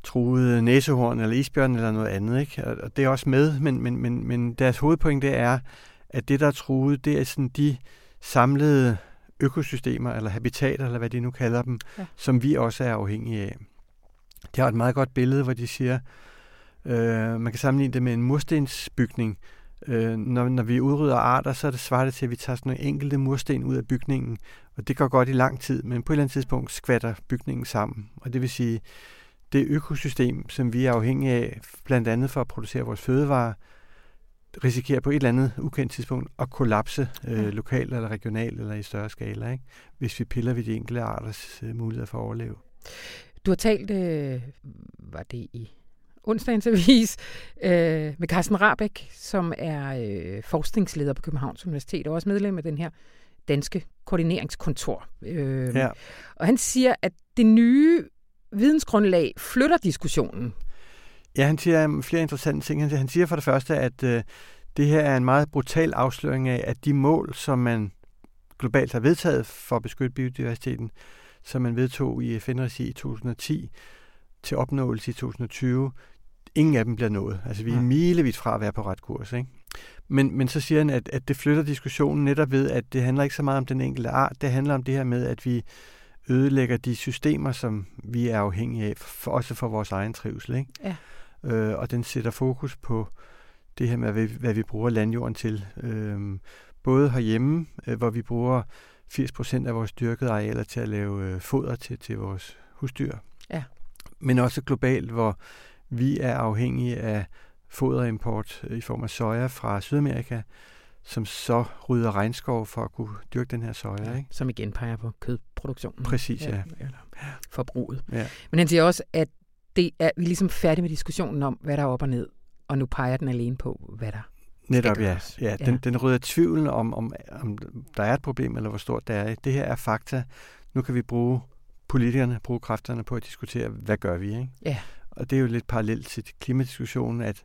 truede næsehorn eller isbjørn eller noget andet. Ikke? Og det er også med, men, men, men, men deres hovedpointe er, at det, der er truet, det er sådan de samlede økosystemer eller habitater, eller hvad de nu kalder dem, ja. som vi også er afhængige af. De har et meget godt billede, hvor de siger, øh, man kan sammenligne det med en murstensbygning. Øh, når, når vi udrydder arter, så er det svaret til, at vi tager sådan nogle enkelte mursten ud af bygningen, og det går godt i lang tid, men på et eller andet tidspunkt skvatter bygningen sammen. Og det vil sige, det økosystem, som vi er afhængige af, blandt andet for at producere vores fødevarer, risikerer på et eller andet ukendt tidspunkt at kollapse øh, lokalt eller regionalt eller i større skala, ikke? hvis vi piller ved de enkelte arters øh, muligheder for at overleve. Du har talt, øh, var det i onsdagens avis, øh, med Carsten Rabeck, som er øh, forskningsleder på Københavns Universitet og også medlem af den her danske koordineringskontor. Øh, ja. Og han siger, at det nye vidensgrundlag flytter diskussionen. Ja, han siger flere interessante ting. Han siger for det første, at øh, det her er en meget brutal afsløring af, at de mål, som man globalt har vedtaget for at beskytte biodiversiteten, som man vedtog i FN-regi i 2010 til opnåelse i 2020, ingen af dem bliver nået. Altså vi er milevidt fra at være på ret kurs. Ikke? Men, men så siger han, at, at det flytter diskussionen netop ved, at det handler ikke så meget om den enkelte art, det handler om det her med, at vi ødelægger de systemer, som vi er afhængige af, for, også for vores egen trivsel. Ikke? Ja. Øh, og den sætter fokus på det her med, hvad vi, hvad vi bruger landjorden til. Øh, både herhjemme, øh, hvor vi bruger 80% af vores dyrkede arealer til at lave øh, foder til, til vores husdyr. Ja. Men også globalt, hvor vi er afhængige af foderimport i form af soja fra Sydamerika, som så rydder regnskov for at kunne dyrke den her soja. Ja, ikke? Som igen peger på kødproduktionen. Præcis, ja. Eller forbruget. Ja. Men han siger også, at det er, vi er ligesom færdige med diskussionen om, hvad der er op og ned, og nu peger den alene på, hvad der Netop, ja. ja, den, ja. den rydder tvivlen om, om, om der er et problem, eller hvor stort det er. Det her er fakta. Nu kan vi bruge politikerne, bruge kræfterne på at diskutere, hvad gør vi? Ikke? Ja. Og det er jo lidt parallelt til klimadiskussionen, at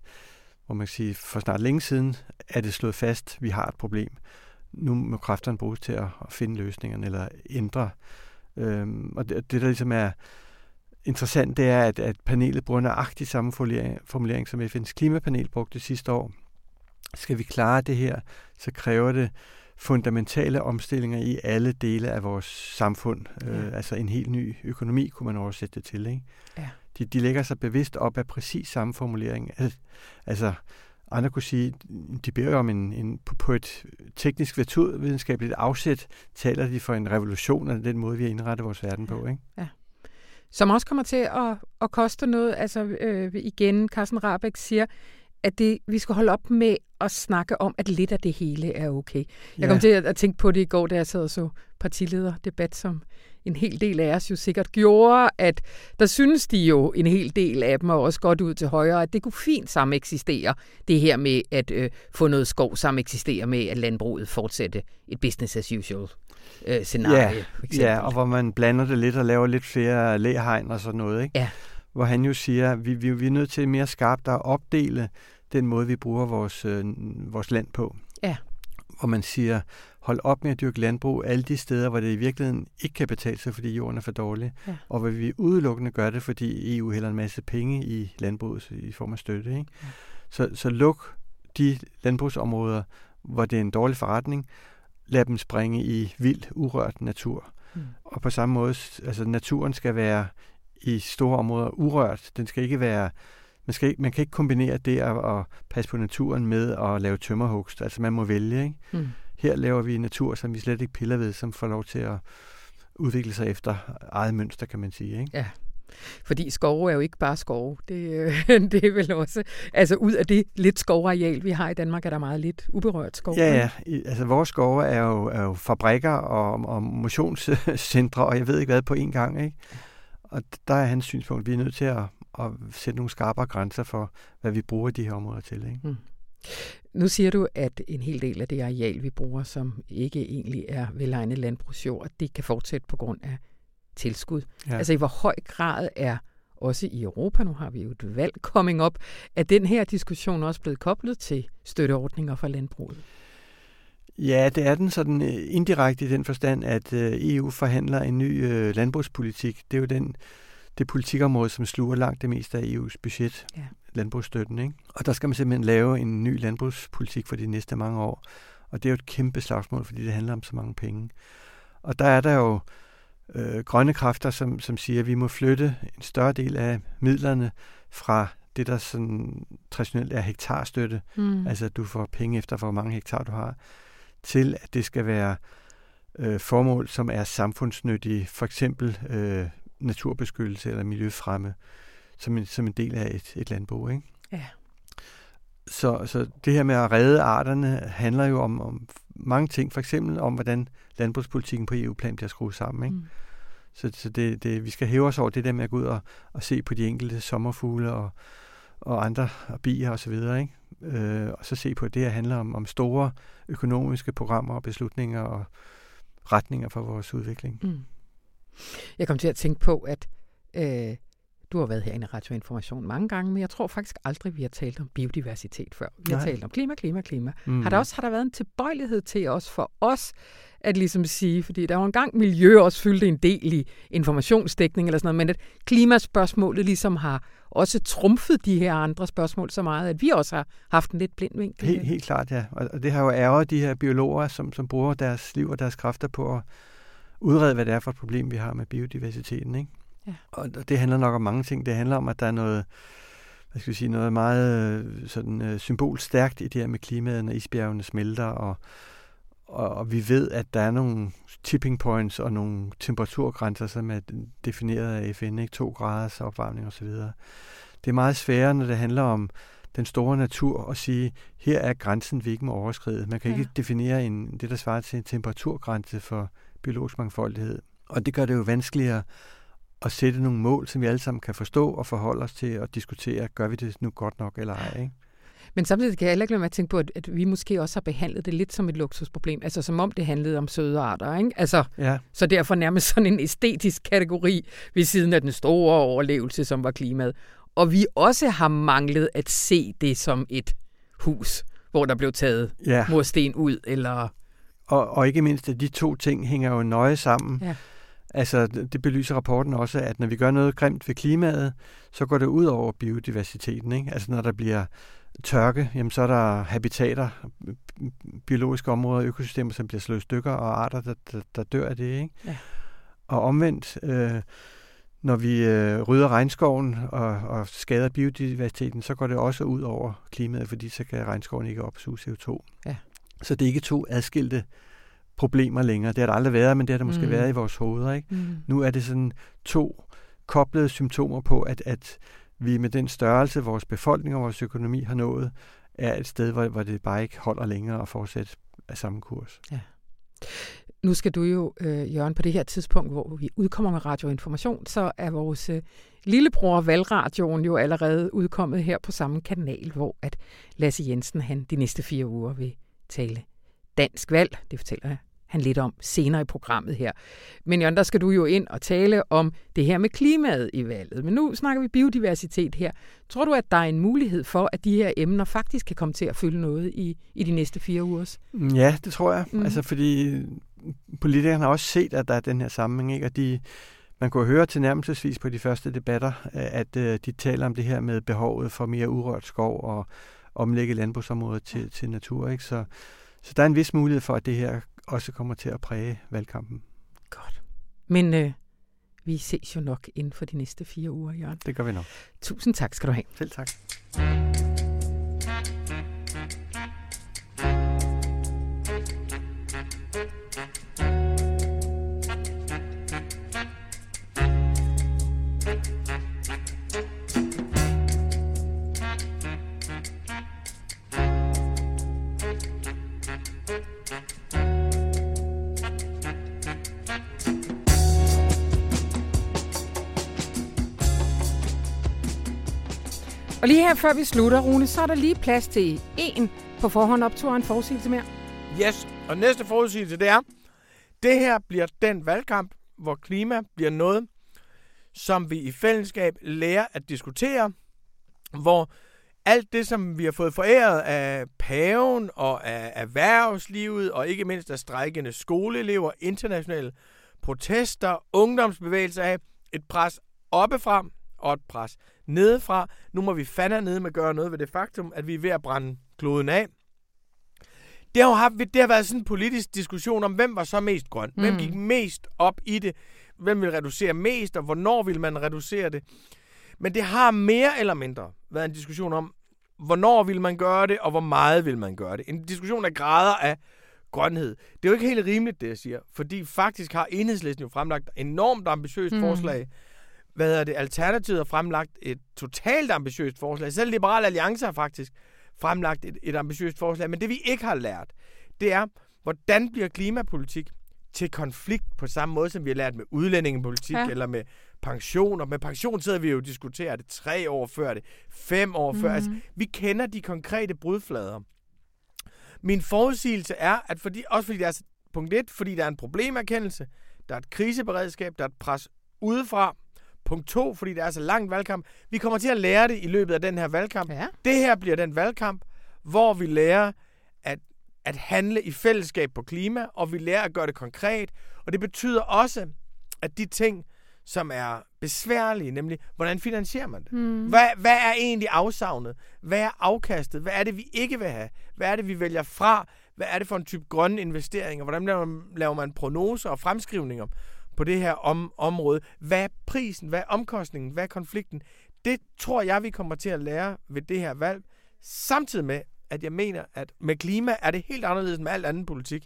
hvor man kan sige, for snart længe siden er det slået fast, at vi har et problem. Nu må kræfterne bruges til at, at finde løsningerne eller ændre. Øhm, og det, det, der ligesom er interessant, det er, at, at panelet bruger nøjagtigt samme formulering, formulering, som FN's klimapanel brugte sidste år. Skal vi klare det her, så kræver det fundamentale omstillinger i alle dele af vores samfund. Ja. Øh, altså en helt ny økonomi, kunne man oversætte det til. Ikke? Ja. De, de lægger sig bevidst op af præcis samme formulering. Altså, andre kunne sige, de beder om en, en på, på et teknisk naturvidenskabeligt afsæt, taler de for en revolution af den måde, vi har indrettet vores verden på. Ikke? Ja. Som også kommer til at, at koste noget. Altså øh, igen, Carsten Rabeck siger, at det, vi skal holde op med at snakke om, at lidt af det hele er okay. Jeg ja. kom til at, at tænke på det i går, da jeg sad og så partilederdebat, som en hel del af os jo sikkert gjorde, at der synes de jo, en hel del af dem, og også godt ud til højre, at det kunne fint sammen eksistere, det her med at øh, få noget skov sammen eksistere med, at landbruget fortsætte et business as usual øh, scenarie. Ja, ja, og hvor man blander det lidt og laver lidt flere læhegn og sådan noget, ikke? Ja. Hvor han jo siger, at vi, vi, vi er nødt til mere skarpt at opdele den måde, vi bruger vores, øh, vores land på. Ja. Hvor man siger, hold op med at dyrke landbrug alle de steder, hvor det i virkeligheden ikke kan betale sig, fordi jorden er for dårlig. Ja. Og hvor vi udelukkende gør det, fordi EU hælder en masse penge i landbruget i form af støtte. Ikke? Ja. Så, så luk de landbrugsområder, hvor det er en dårlig forretning, lad dem springe i vild, urørt natur. Mm. Og på samme måde, altså naturen skal være i store områder urørt. Den skal ikke være man, skal ikke, man kan ikke kombinere det at, at passe på naturen med at lave tømmerhugst. Altså man må vælge. Ikke? Mm. Her laver vi natur, som vi slet ikke piller ved, som får lov til at udvikle sig efter eget mønster, kan man sige. Ikke? Ja. Fordi skove er jo ikke bare skove. Det, det er vel også... Altså ud af det lidt skovareal, vi har i Danmark, er der meget lidt uberørt skov. Ja, ja. Altså vores skove er jo, er jo fabrikker og, og motionscentre, og jeg ved ikke hvad på én gang. Ikke? Og der er hans synspunkt, vi er nødt til at, at sætte nogle skarpere grænser for, hvad vi bruger de her områder til. Ikke? Mm. Nu siger du, at en hel del af det areal, vi bruger, som ikke egentlig er velegnet landbrugsjord, det kan fortsætte på grund af tilskud. Ja. Altså i hvor høj grad er også i Europa, nu har vi jo et valg coming up, er den her diskussion også blevet koblet til støtteordninger for landbruget? Ja, det er den sådan øh, indirekte i den forstand, at øh, EU forhandler en ny øh, landbrugspolitik. Det er jo den det politikområde, som sluger langt det meste af EU's budget, Ja. landbrugsstøtten. Ikke? Og der skal man simpelthen lave en ny landbrugspolitik for de næste mange år. Og det er jo et kæmpe slagsmål, fordi det handler om så mange penge. Og der er der jo øh, grønne kræfter, som, som siger, at vi må flytte en større del af midlerne fra det, der sådan traditionelt er hektarstøtte, Mm. altså at du får penge efter, hvor mange hektar du har, til at det skal være øh, formål, som er samfundsnyttige, for eksempel øh, naturbeskyttelse eller miljøfremme, som en, som en del af et, et landbrug. Ikke? Ja. Så, så det her med at redde arterne handler jo om, om mange ting, for eksempel om, hvordan landbrugspolitikken på EU-plan bliver skruet sammen. Ikke? Mm. Så, så det, det, vi skal hæve os over det der med at gå ud og, og se på de enkelte sommerfugle og, og andre og bier osv. Og, øh, og så se på, at det her handler om, om store økonomiske programmer og beslutninger og retninger for vores udvikling. Mm. Jeg kom til at tænke på, at øh, du har været herinde i Radio Information mange gange, men jeg tror faktisk aldrig, vi har talt om biodiversitet før. Vi har Nej. talt om klima, klima, klima. Mm. Har der også har der været en tilbøjelighed til os for os at ligesom sige, fordi der var engang miljø også fyldte en del i informationsdækning eller sådan noget, men at klimaspørgsmålet ligesom har også trumfet de her andre spørgsmål så meget, at vi også har haft en lidt blind vinkel. Helt, helt klart, ja. Og og det har jo ærget de her biologer, som, som bruger deres liv og deres kræfter på at udrede, hvad det er for et problem, vi har med biodiversiteten. Ikke? Ja. Og det handler nok om mange ting. Det handler om, at der er noget, hvad skal vi sige, noget meget øh, sådan, øh, symbolstærkt i det her med klimaet, når isbjergene smelter, og, og, og vi ved, at der er nogle tipping points og nogle temperaturgrænser, som er defineret af FN, ikke? To graders opvarmning osv. Det er meget sværere, når det handler om den store natur og sige, her er grænsen, vi ikke må overskride. Man kan Ja. ikke definere en, det, der svarer til en temperaturgrænse for biologisk mangfoldighed. Og det gør det jo vanskeligere at sætte nogle mål, som vi alle sammen kan forstå og forholde os til og diskutere, gør vi det nu godt nok eller ej. Ikke? Men samtidig kan jeg heller ikke lade at tænke på, at, at vi måske også har behandlet det lidt som et luksusproblem. Altså som om det handlede om søde arter. Ikke? Altså, Ja, så derfor nærmest sådan en æstetisk kategori ved siden af den store overlevelse, som var klimaet. Og vi også har manglet at se det som et hus, hvor der blev taget ja. mursten ud, eller... Og, og ikke mindst, at de to ting hænger jo nøje sammen. Ja. Altså, det belyser rapporten også, at når vi gør noget grimt ved klimaet, så går det ud over biodiversiteten. Ikke? Altså, når der bliver tørke, jamen, så er der habitater, biologiske områder, økosystemer, som bliver slået stykker, og arter, der, der, der dør af det. Ikke? Ja. Og omvendt, øh, når vi øh, rydder regnskoven og, og skader biodiversiteten, så går det også ud over klimaet, fordi så kan regnskoven ikke opsuge CO2. Ja. Så det er ikke to adskilte problemer længere. Det har der aldrig været, men det har der måske Mm. været i vores hoveder. Ikke? Mm. Nu er det sådan to koblede symptomer på, at, at vi med den størrelse, vores befolkning og vores økonomi har nået, er et sted, hvor, hvor det bare ikke holder længere at fortsætte af samme kurs. Nu skal du jo, øh, Jørgen, på det her tidspunkt, hvor vi udkommer med radioinformation, så er vores øh, lillebror Valradioen jo allerede udkommet her på samme kanal, hvor at Lasse Jensen han de næste fire uger vil tale dansk valg. Det fortæller han lidt om senere i programmet her. Men Jørgen, der skal du jo ind og tale om det her med klimaet i valget. Men nu snakker vi biodiversitet her. Tror du, at der er en mulighed for, at de her emner faktisk kan komme til at fylde noget i, i de næste fire ugers? Ja, det tror jeg. Mm. Altså, fordi politikerne har også set, at der er den her sammenhæng, ikke? og de, man kunne høre tilnærmelsesvis på de første debatter, at øh, de taler om det her med behovet for mere urørt skov og omlægge landbrugsområdet til, til natur. Ikke? Så, så der er en vis mulighed for, at det her også kommer til at præge valgkampen. Godt. Men øh, vi ses jo nok inden for de næste fire uger, Jørgen. Det gør vi nok. Tusind tak skal du have. Selv tak. Og lige her før vi slutter, Rune, så er der lige plads til en på forhånd optur en forudsigelse mere. Yes, og næste forudsigelse, det er, det her bliver den valgkamp, hvor klima bliver noget, som vi i fællesskab lærer at diskutere, hvor alt det, som vi har fået foræret af paven og af erhvervslivet, og ikke mindst af strækkende skoleelever, internationale protester, ungdomsbevægelser af, et pres oppefra og et pres nedefra. Nu må vi fandme ned med at gøre noget ved det faktum, at vi er ved at brænde kloden af. Det har, haft, det har været sådan en politisk diskussion om, hvem var så mest grøn? Hvem Mm. gik mest op i det? Hvem vil reducere mest, og hvornår vil man reducere det? Men det har mere eller mindre været en diskussion om, hvornår vil man gøre det, og hvor meget vil man gøre det. En diskussion af grader af grønhed. Det er jo ikke helt rimeligt, det jeg siger, fordi faktisk har enhedslisten jo fremlagt enormt ambitiøst mm. forslag. Hvad hedder det? Alternativet har fremlagt et totalt ambitiøst forslag. Selv Liberal Alliance har faktisk fremlagt et, et ambitiøst forslag. Men det vi ikke har lært, det er, hvordan bliver klimapolitik til konflikt på samme måde, som vi har lært med udlændingepolitik Ja. eller med pensioner. Med pension sidder vi jo og diskuterer det tre år før det, fem år før. Mhm. Altså, vi kender de konkrete brudflader. Min forudsigelse er, at fordi, også fordi der er punkt 1, fordi der er en problemerkendelse, der er et kriseberedskab, der er et pres udefra. Punkt 2, fordi der er så langt valgkamp. Vi kommer til at lære det i løbet af den her valgkamp. Ja. Det her bliver den valgkamp, hvor vi lærer at, at handle i fællesskab på klima, og vi lærer at gøre det konkret. Og det betyder også, at de ting, som er besværlige, nemlig hvordan finansierer man det? Mm. Hvad, hvad er egentlig afsavnet? Hvad er afkastet? Hvad er det, vi ikke vil have? Hvad er det, vi vælger fra? Hvad er det for en type grønne investeringer? Hvordan laver man, laver man prognoser og fremskrivninger på det her om, område? Hvad er prisen? Hvad er omkostningen? Hvad er konflikten? Det tror jeg, vi kommer til at lære ved det her valg. Samtidig med, at jeg mener, at med klima er det helt anderledes end med al anden politik.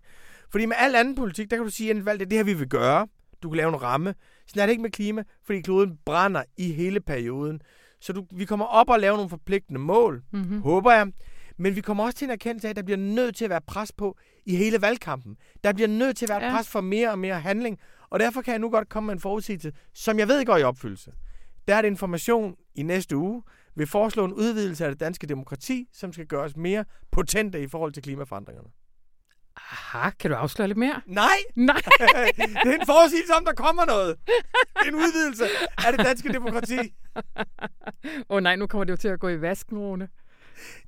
Fordi med al anden politik, der kan du sige, at valg det er det her, vi vil gøre. Du kan lave en ramme. Sådan er det ikke med klima, fordi kloden brænder i hele perioden. Så du, vi kommer op og lave nogle forpligtende mål, Mm-hmm. håber jeg. Men vi kommer også til en erkendelse af, at der bliver nødt til at være pres på i hele valgkampen. Der bliver nødt til at være ja. pres for mere og mere handling. Og derfor kan jeg nu godt komme med en forudsigelse, som jeg ved går i opfyldelse. Der er det information i næste uge. Vi foreslår en udvidelse af det danske demokrati, som skal gøre os mere potente i forhold til klimaforandringerne. Aha, kan du afsløre lidt mere? Nej! Nej. det er en forudsigelse om, der kommer noget. En udvidelse af det danske demokrati. Åh oh, nej, nu kommer det jo til at gå i vasken, Rune.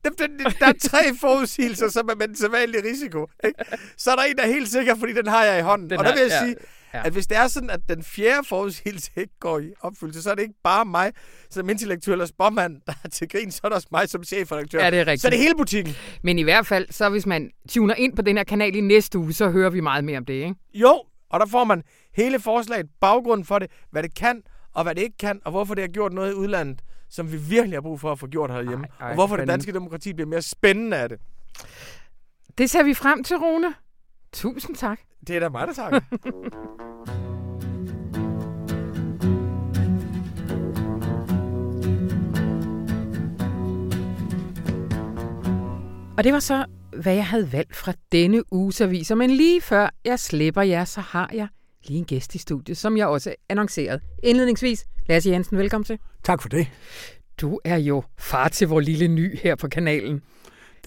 Der, der, der er tre forudsigelser, som er med den sædvanlige risiko. Ikke? Så er der en, der er helt sikker, fordi den har jeg i hånden. Den og der vil jeg ja, sige, ja. at hvis det er sådan, at den fjerde forudsigelse ikke går i opfyldelse, så er det ikke bare mig som intellektuel og spåmand, der er til grin, så er det også mig som chefredaktør. Ja, det er rigtigt. Så er det hele butikken. Men i hvert fald, så hvis man tuner ind på den her kanal i næste uge, så hører vi meget mere om det, ikke? Jo, og der får man hele forslaget, baggrunden for det, hvad det kan, og hvad det ikke kan, og hvorfor det har gjort noget i udlandet, som vi virkelig har brug for at få gjort herhjemme. Ej, ej, og hvorfor det spændende. danske demokrati bliver mere spændende af det. Det ser vi frem til, Rune. Tusind tak. Det er da mig, der takker. Og det var så, hvad jeg havde valgt fra denne uges aviser. Men lige før jeg slipper jer, så har jeg lige en gæst i studiet, som jeg også annoncerede. Indledningsvis, Lasse Jensen, velkommen til. Tak for det. Du er jo far til vores lille ny her på kanalen.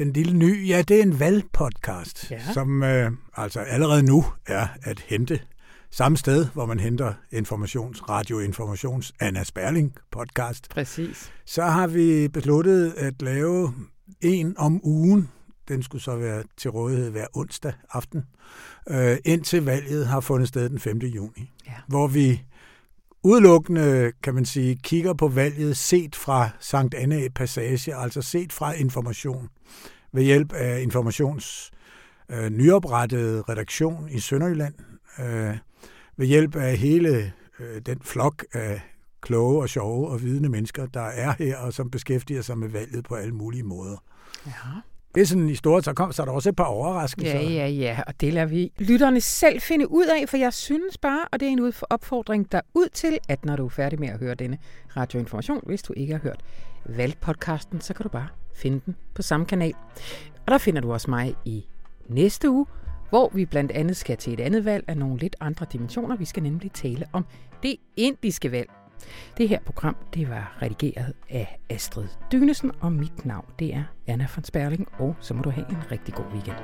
Den lille ny, ja, det er en valgpodcast, Ja. som øh, altså allerede nu er at hente samme sted, hvor man henter informations, radioinformations Anna Sperling podcast. Præcis. Så har vi besluttet at lave en om ugen. Den skulle så være til rådighed hver onsdag aften, øh, indtil valget har fundet sted den 5. juni. Ja. Hvor vi udelukkende, kan man sige, kigger på valget set fra Sankt Anne Passage, altså set fra information, ved hjælp af informations øh, nyoprettede redaktion i Sønderjylland, øh, ved hjælp af hele øh, den flok af kloge og sjove og vidende mennesker, der er her, og som beskæftiger sig med valget på alle mulige måder. Ja. Det er sådan i stort, så kom så er der også et par overraskelser. Ja, ja, ja, og det lader vi lytterne selv finde ud af, for jeg synes bare, og det er en opfordring der ud til, at når du er færdig med at høre denne radioinformation, hvis du ikke har hørt valgpodcasten, så kan du bare finde den på samme kanal. Og der finder du også mig i næste uge, hvor vi blandt andet skal til et andet valg af nogle lidt andre dimensioner. Vi skal nemlig tale om det indiske valg. Det her program, det var redigeret af Astrid Dynesen, og mit navn, det er Anna von Sperling, og så må du have en rigtig god weekend.